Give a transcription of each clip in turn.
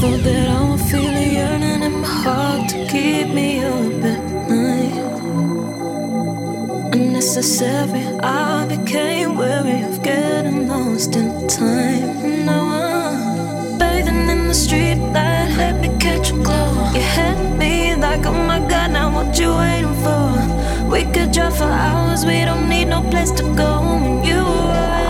thought that I would feel a yearning in my heart to keep me up at night. Unnecessary, I became weary of getting lost in time. Now I'm bathing in the street light, let me catch a glow. You hit me like, oh my god, now what you waiting for? We could drive for hours, we don't need no place to go. And you already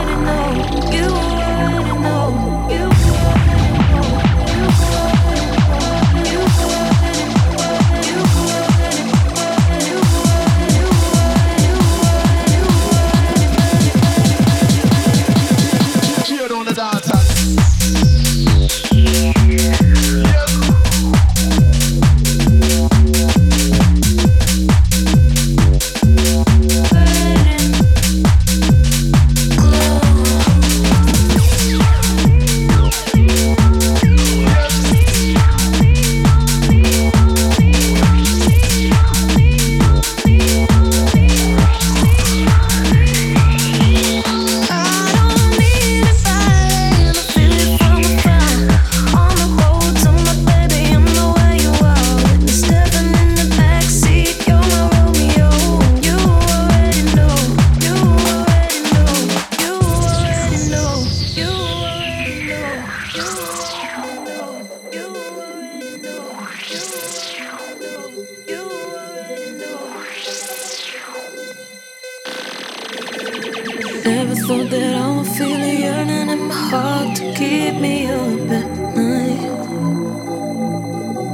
thought that I would feel a yearning in my heart to keep me up at night.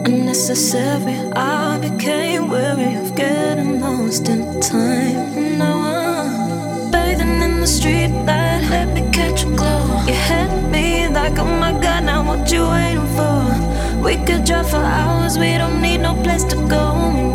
Unnecessary, I became weary of getting lost in time. Now I'm bathing in the street light, let me catch a glow. You hit me like, oh my god, now what you waiting for? We could drive for hours, we don't need no place to go.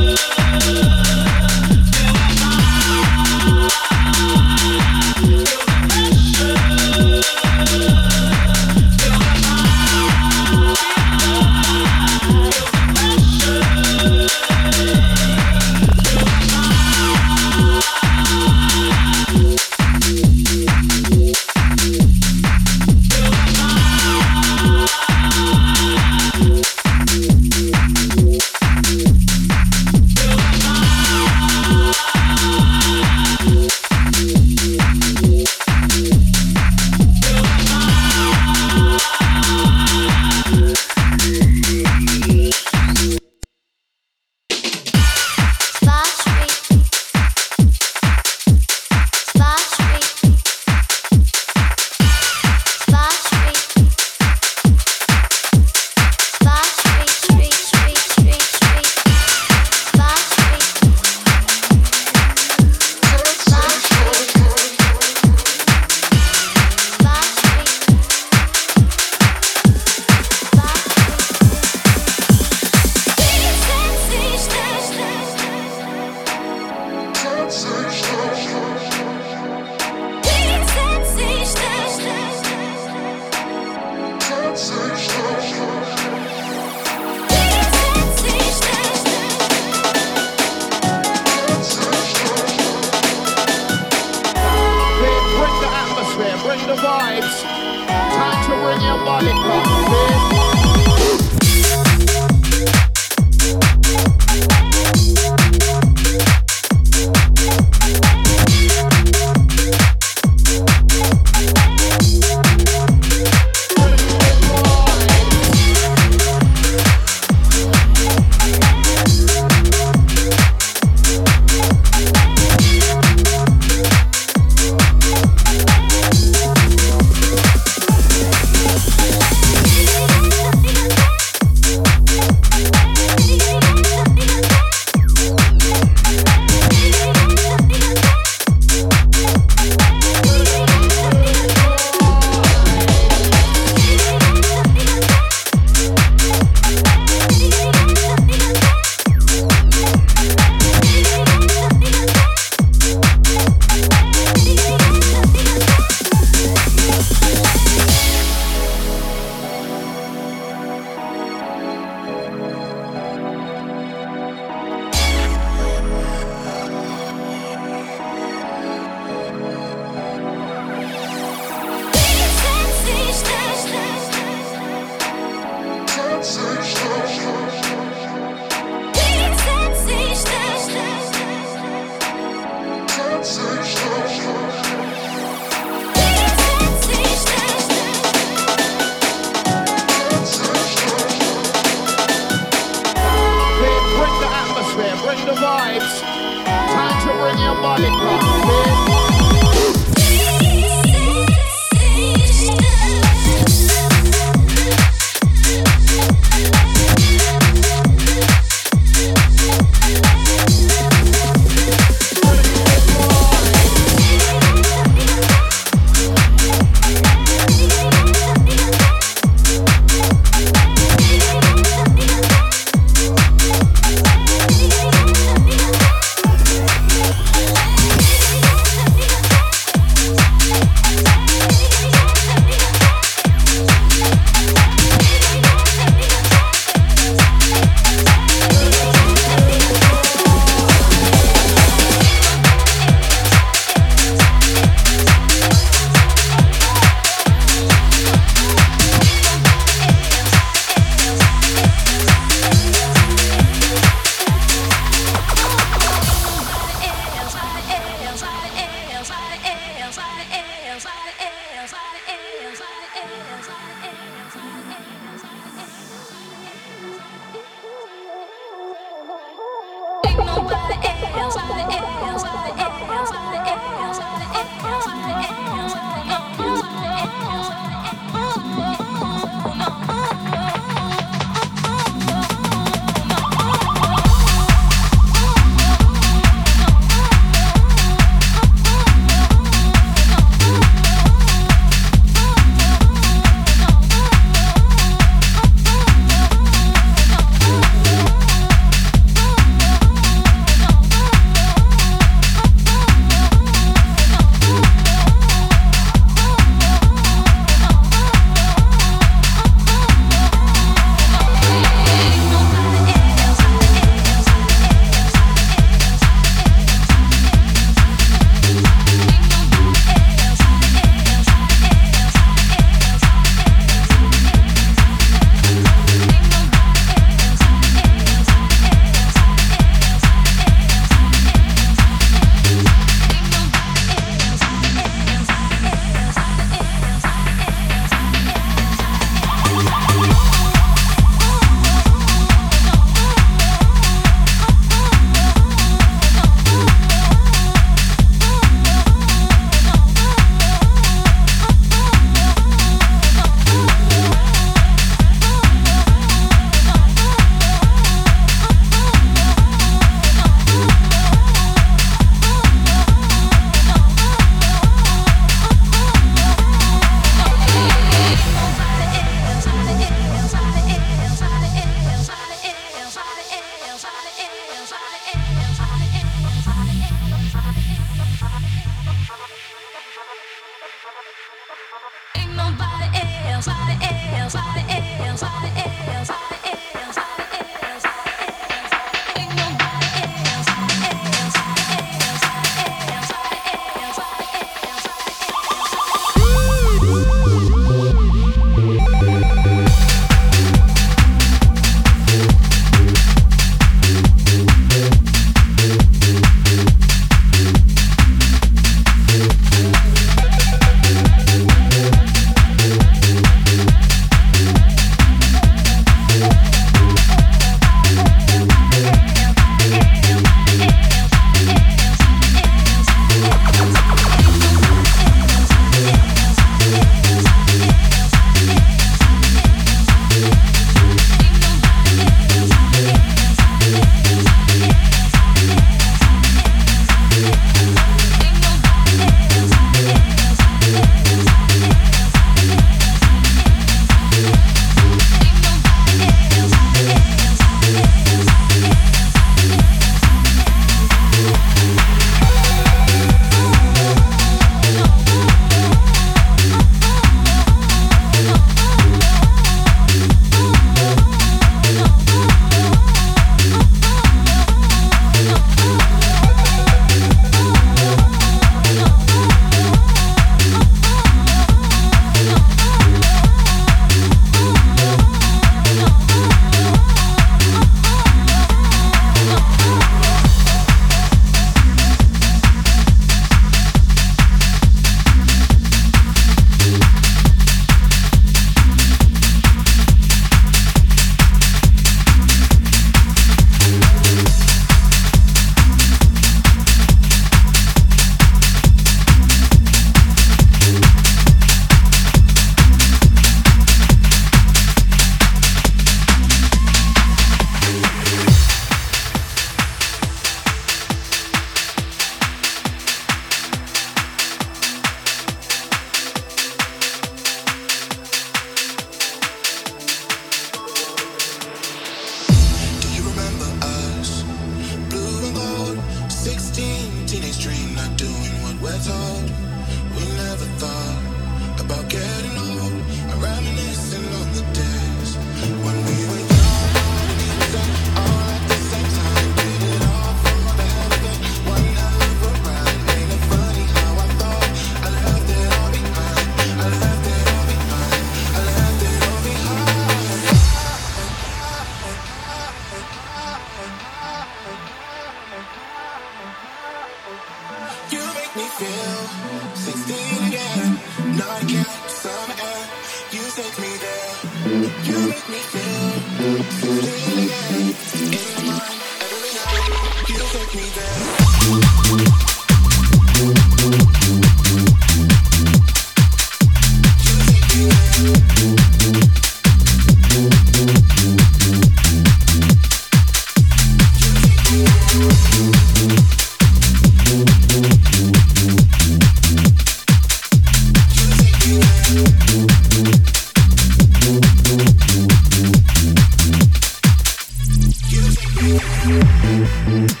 Mm-hmm.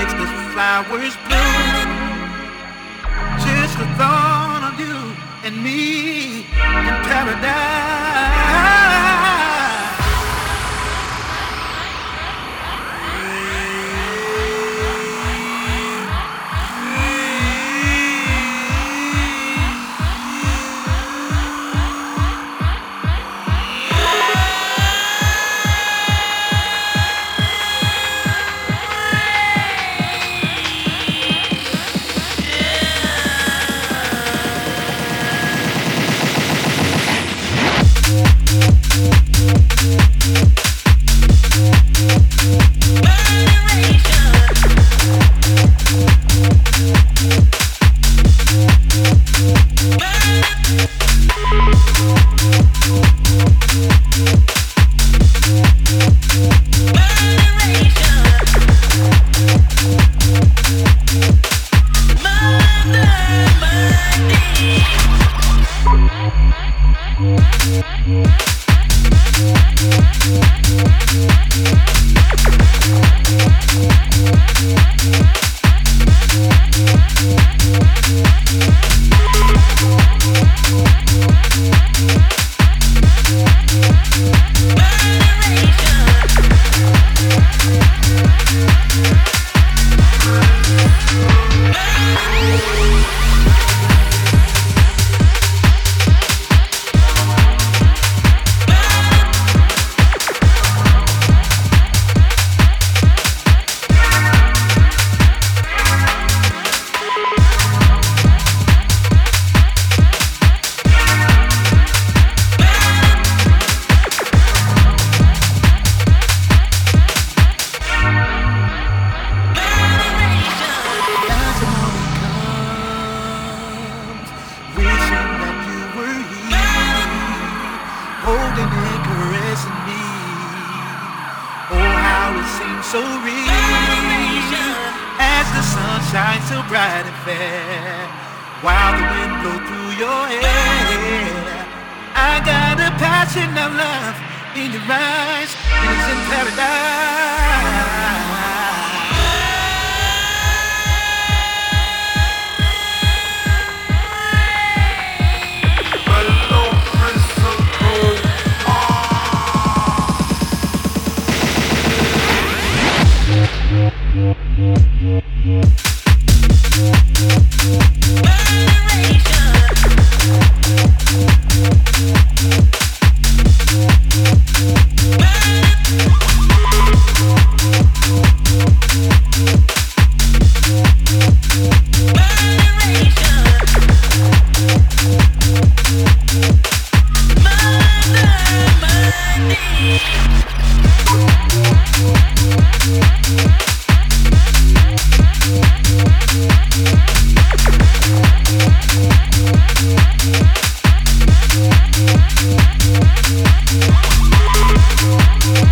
makes the flowers bloom. Just the thought of you and me in paradise.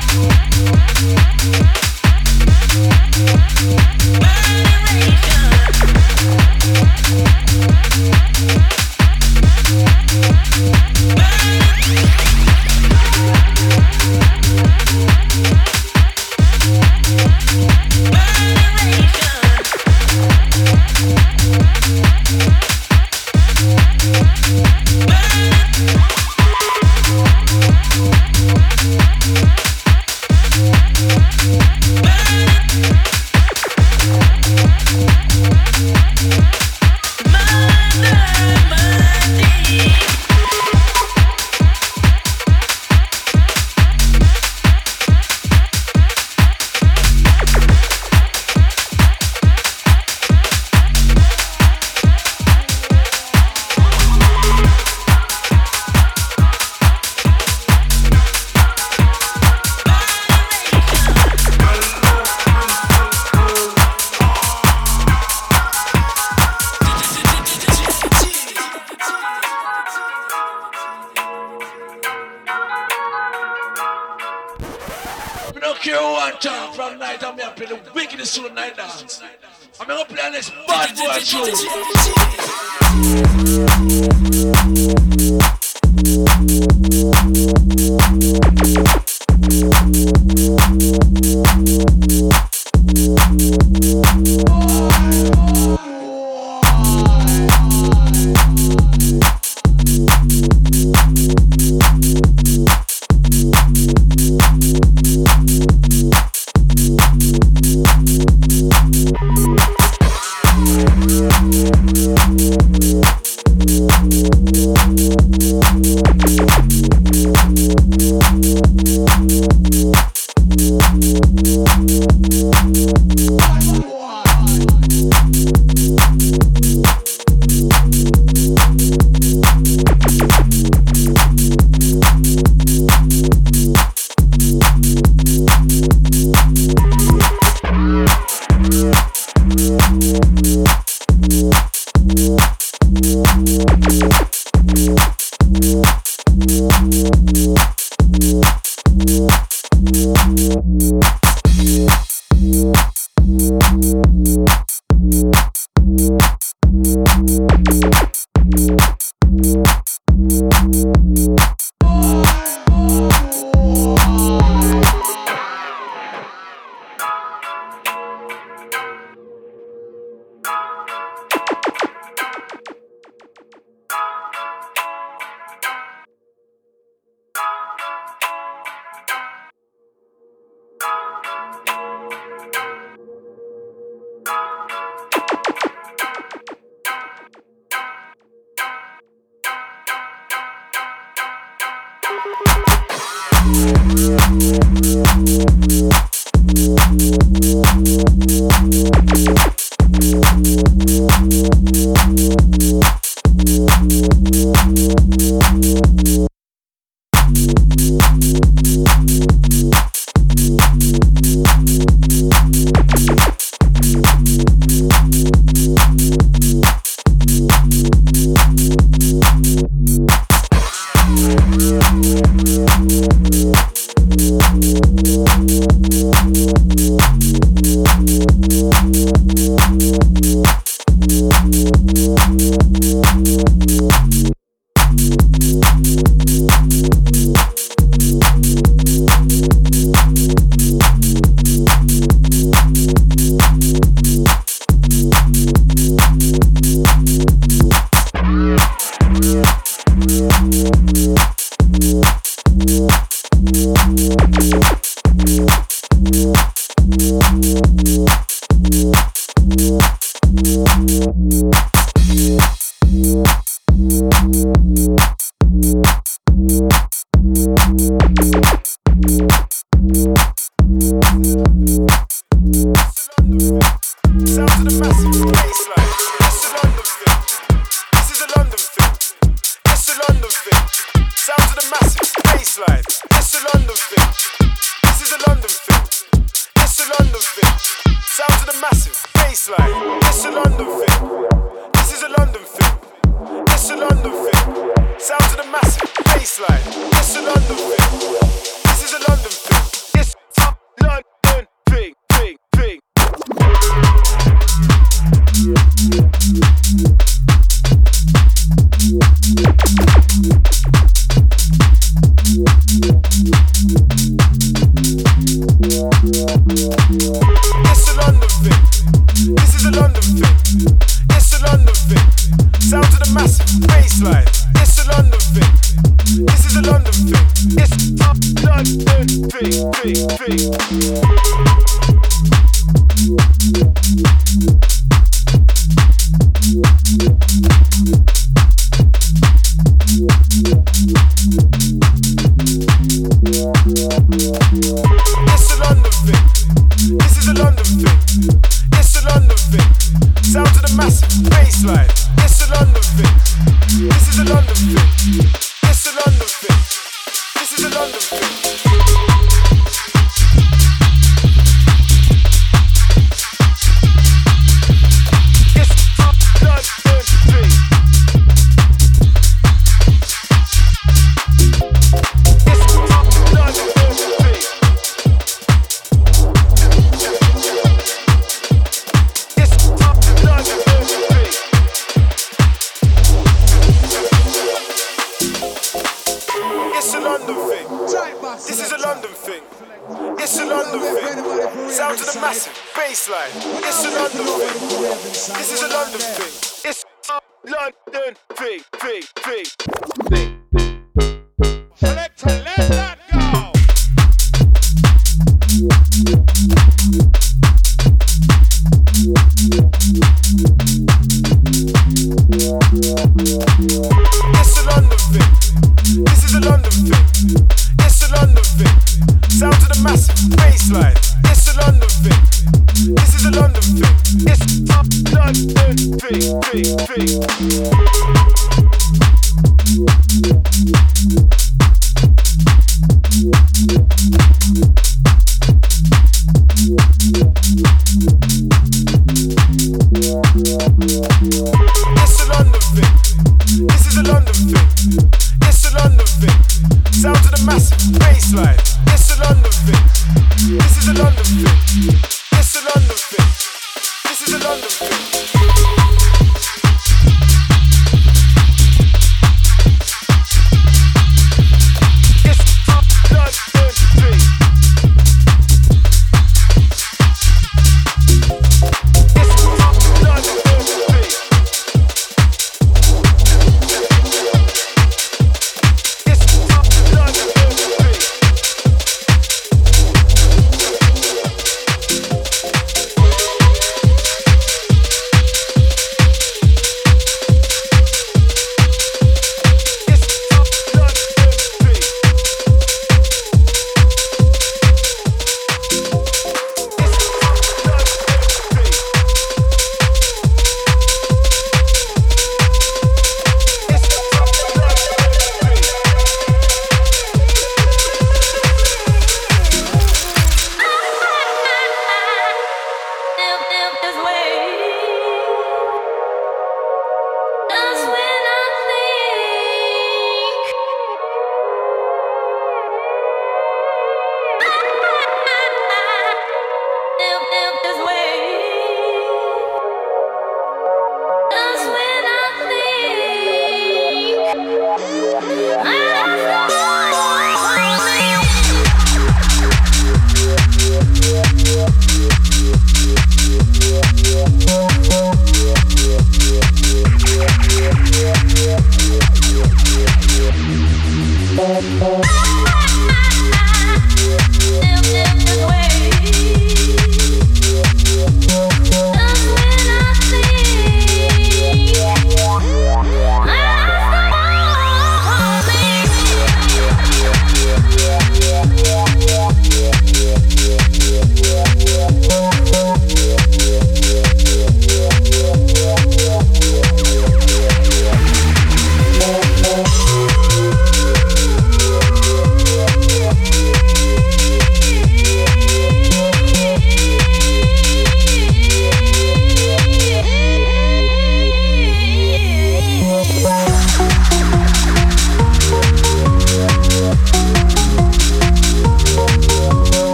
Thank you.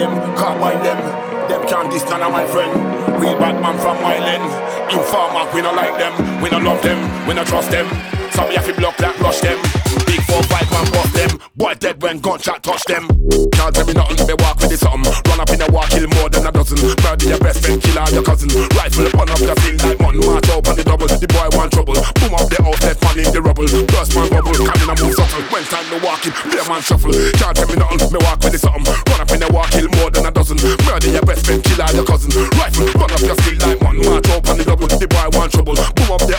Them, carbine them. Them can't of my friend. Real bad man from my land. Informer, we not like them, we not love them, we not trust them. Some of you have to block that, rush them. Big four, five man, bust them. Boy dead when gunshot touch them. Can't tell me nothing, me walk with the something. Run up in a walk, kill more than a dozen. Murder your best friend, kill all your cousin. Rifle upon up the field like mutton. March up on the double, the boy want trouble. Boom up the house, left man in the rubble. Burst man bubble, coming and move subtle. When time to walk in, play man shuffle. Can't tell me nothing, me walk with the something. Run up in a walk, kill more than a dozen. Murder your best friend, kill all your cousin. Rifle, run up your skill like mutton. March on the double, the boy want trouble. Boom up the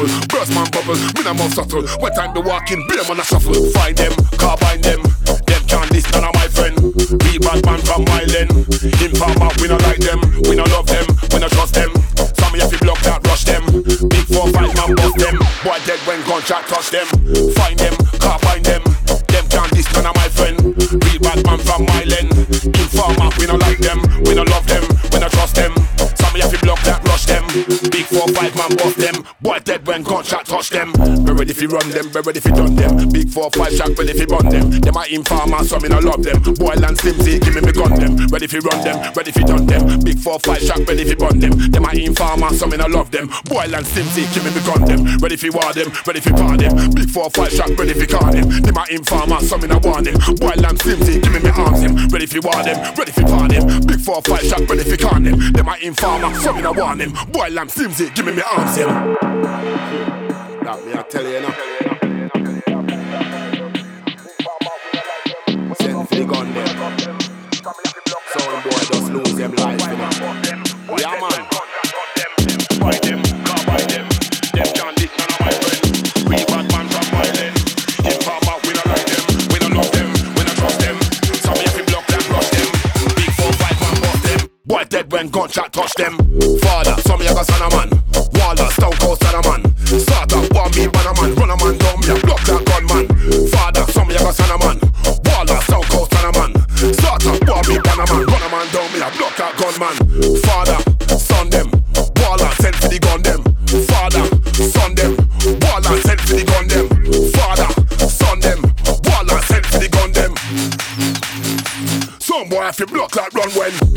rubble. Burst man bubble, me no move subtle. When time to walk in, play man a shuffle. Find them, carbine them. Them can't diss none of my friend. Real bad man from my lane. Informer, we not like them. We not love them. We not trust them. Some you fi block that, rush them. Big four, five man bust them. Boy dead when gunshot touch them. Find them, carbine them. Them can't diss none of my friend. Real bad man from my lane. Informer, we not like them. We not love them. We not trust them. Them. Big four, five man bust them. Boy dead when gunshot touch them. Be ready fi run them. Be ready fi done them. Big four, five shot ready fi run them. Them a informer, so me no love them. Boy and Slimzee, give me me gun them. Ready fi run them. Ready fi done them. Big four, five shot ready fi run them. Them a informer, so me no love them. Boy and Slimzee, give me me gun them. Ready fi war them. Ready fi par them. Big four, five shot ready fi car them. Them a informer, so me no want them. Boy and Slimzee, give me me arms them. Ready fi war them. Ready fi par them. Big four, five shot ready fi car them. Them a informer, so me no want them. Boy and Slimzee, give me me arms them. That me I tell you, you. Send for the gun them. Some boy just lose them life, you know. Gunshot touch them. Father, some got son of man. Waller, stone cold son of man. Start up, me, ban a man. Run a man down, me a block that gunman. Father, some got son of man. Waller, stone cold son of man. Start up, me, ban a man. Run a man down, me a block that gunman. Father, son them. Waller, send for the gun them. Father, son them. Waller, send for the gun them. Father, son them. Waller, send for the gun them. Some boy have to block like run when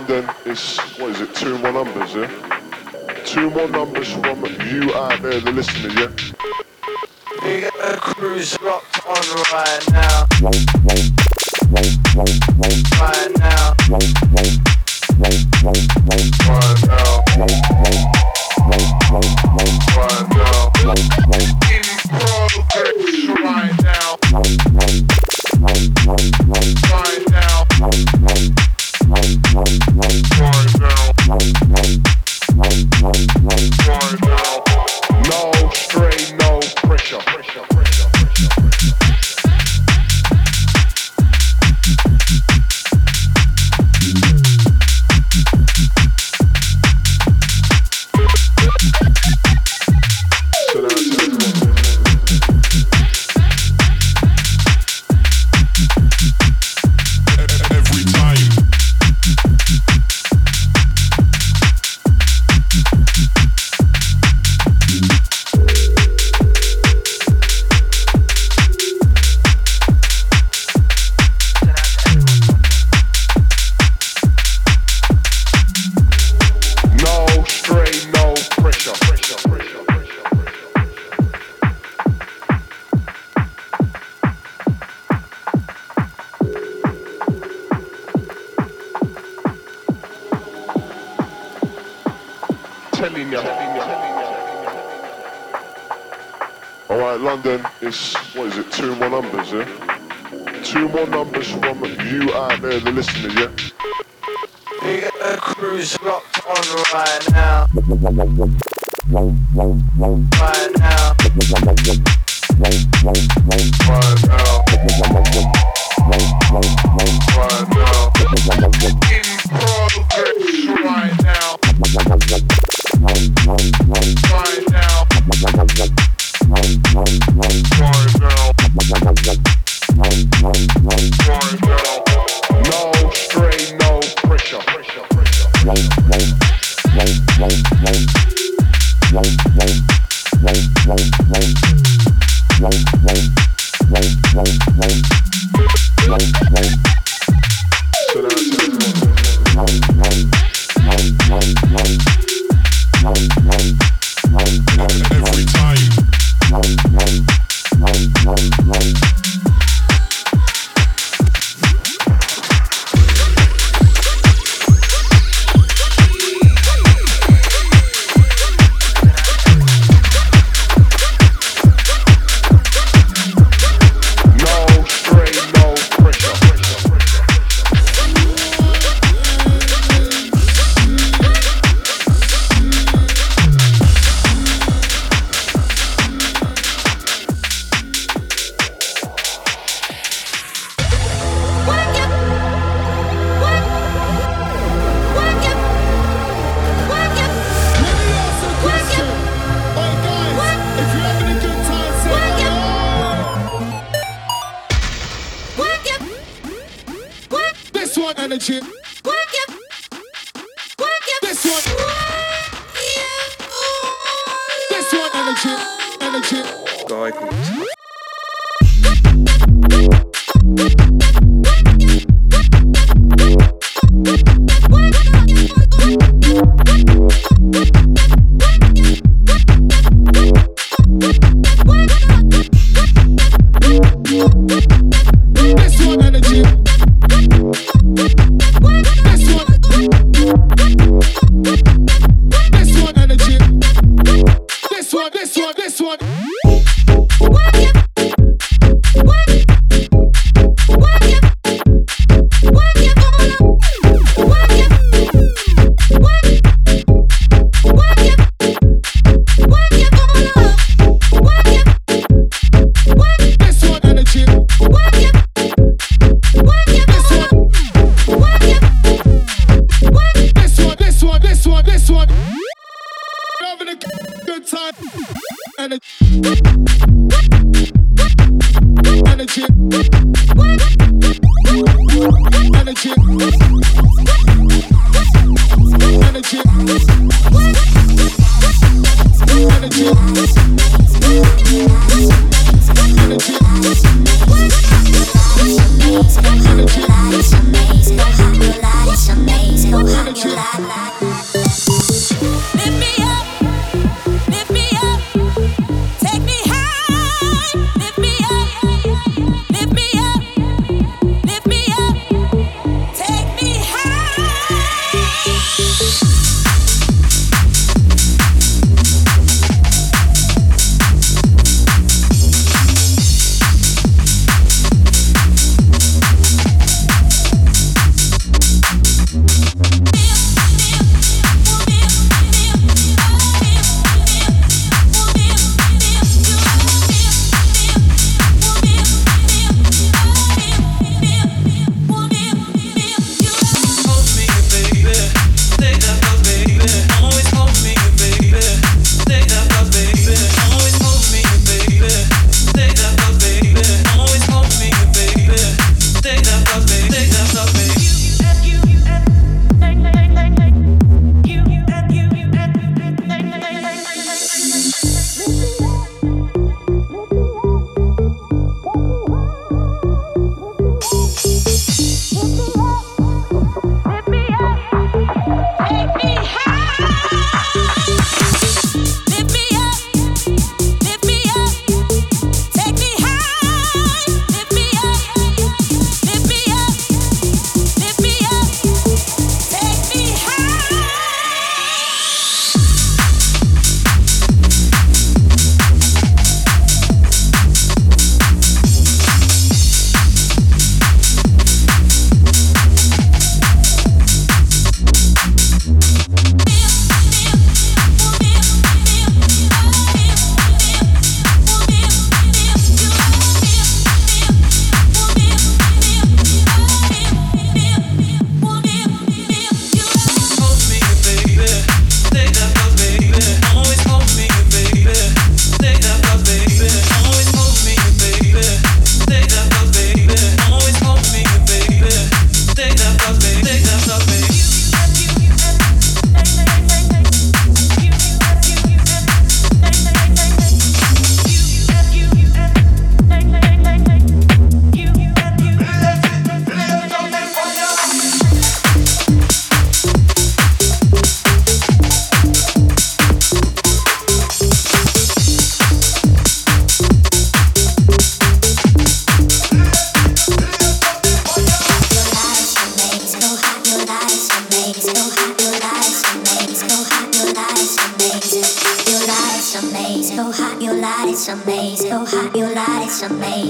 London, it's, what is it, two more numbers, yeah? Two more numbers from you out there, the listeners, yeah? We got a cruise locked on right now.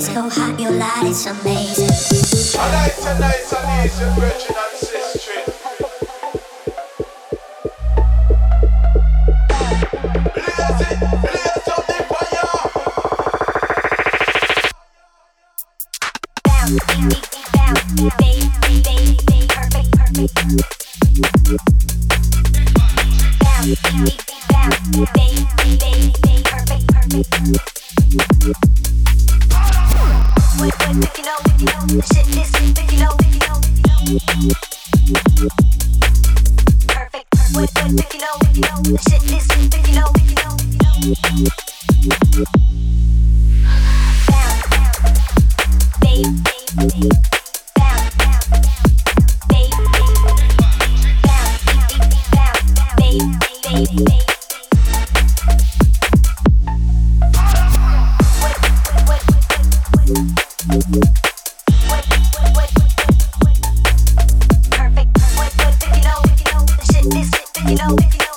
If you know, if you know, shit, this, if you know, say,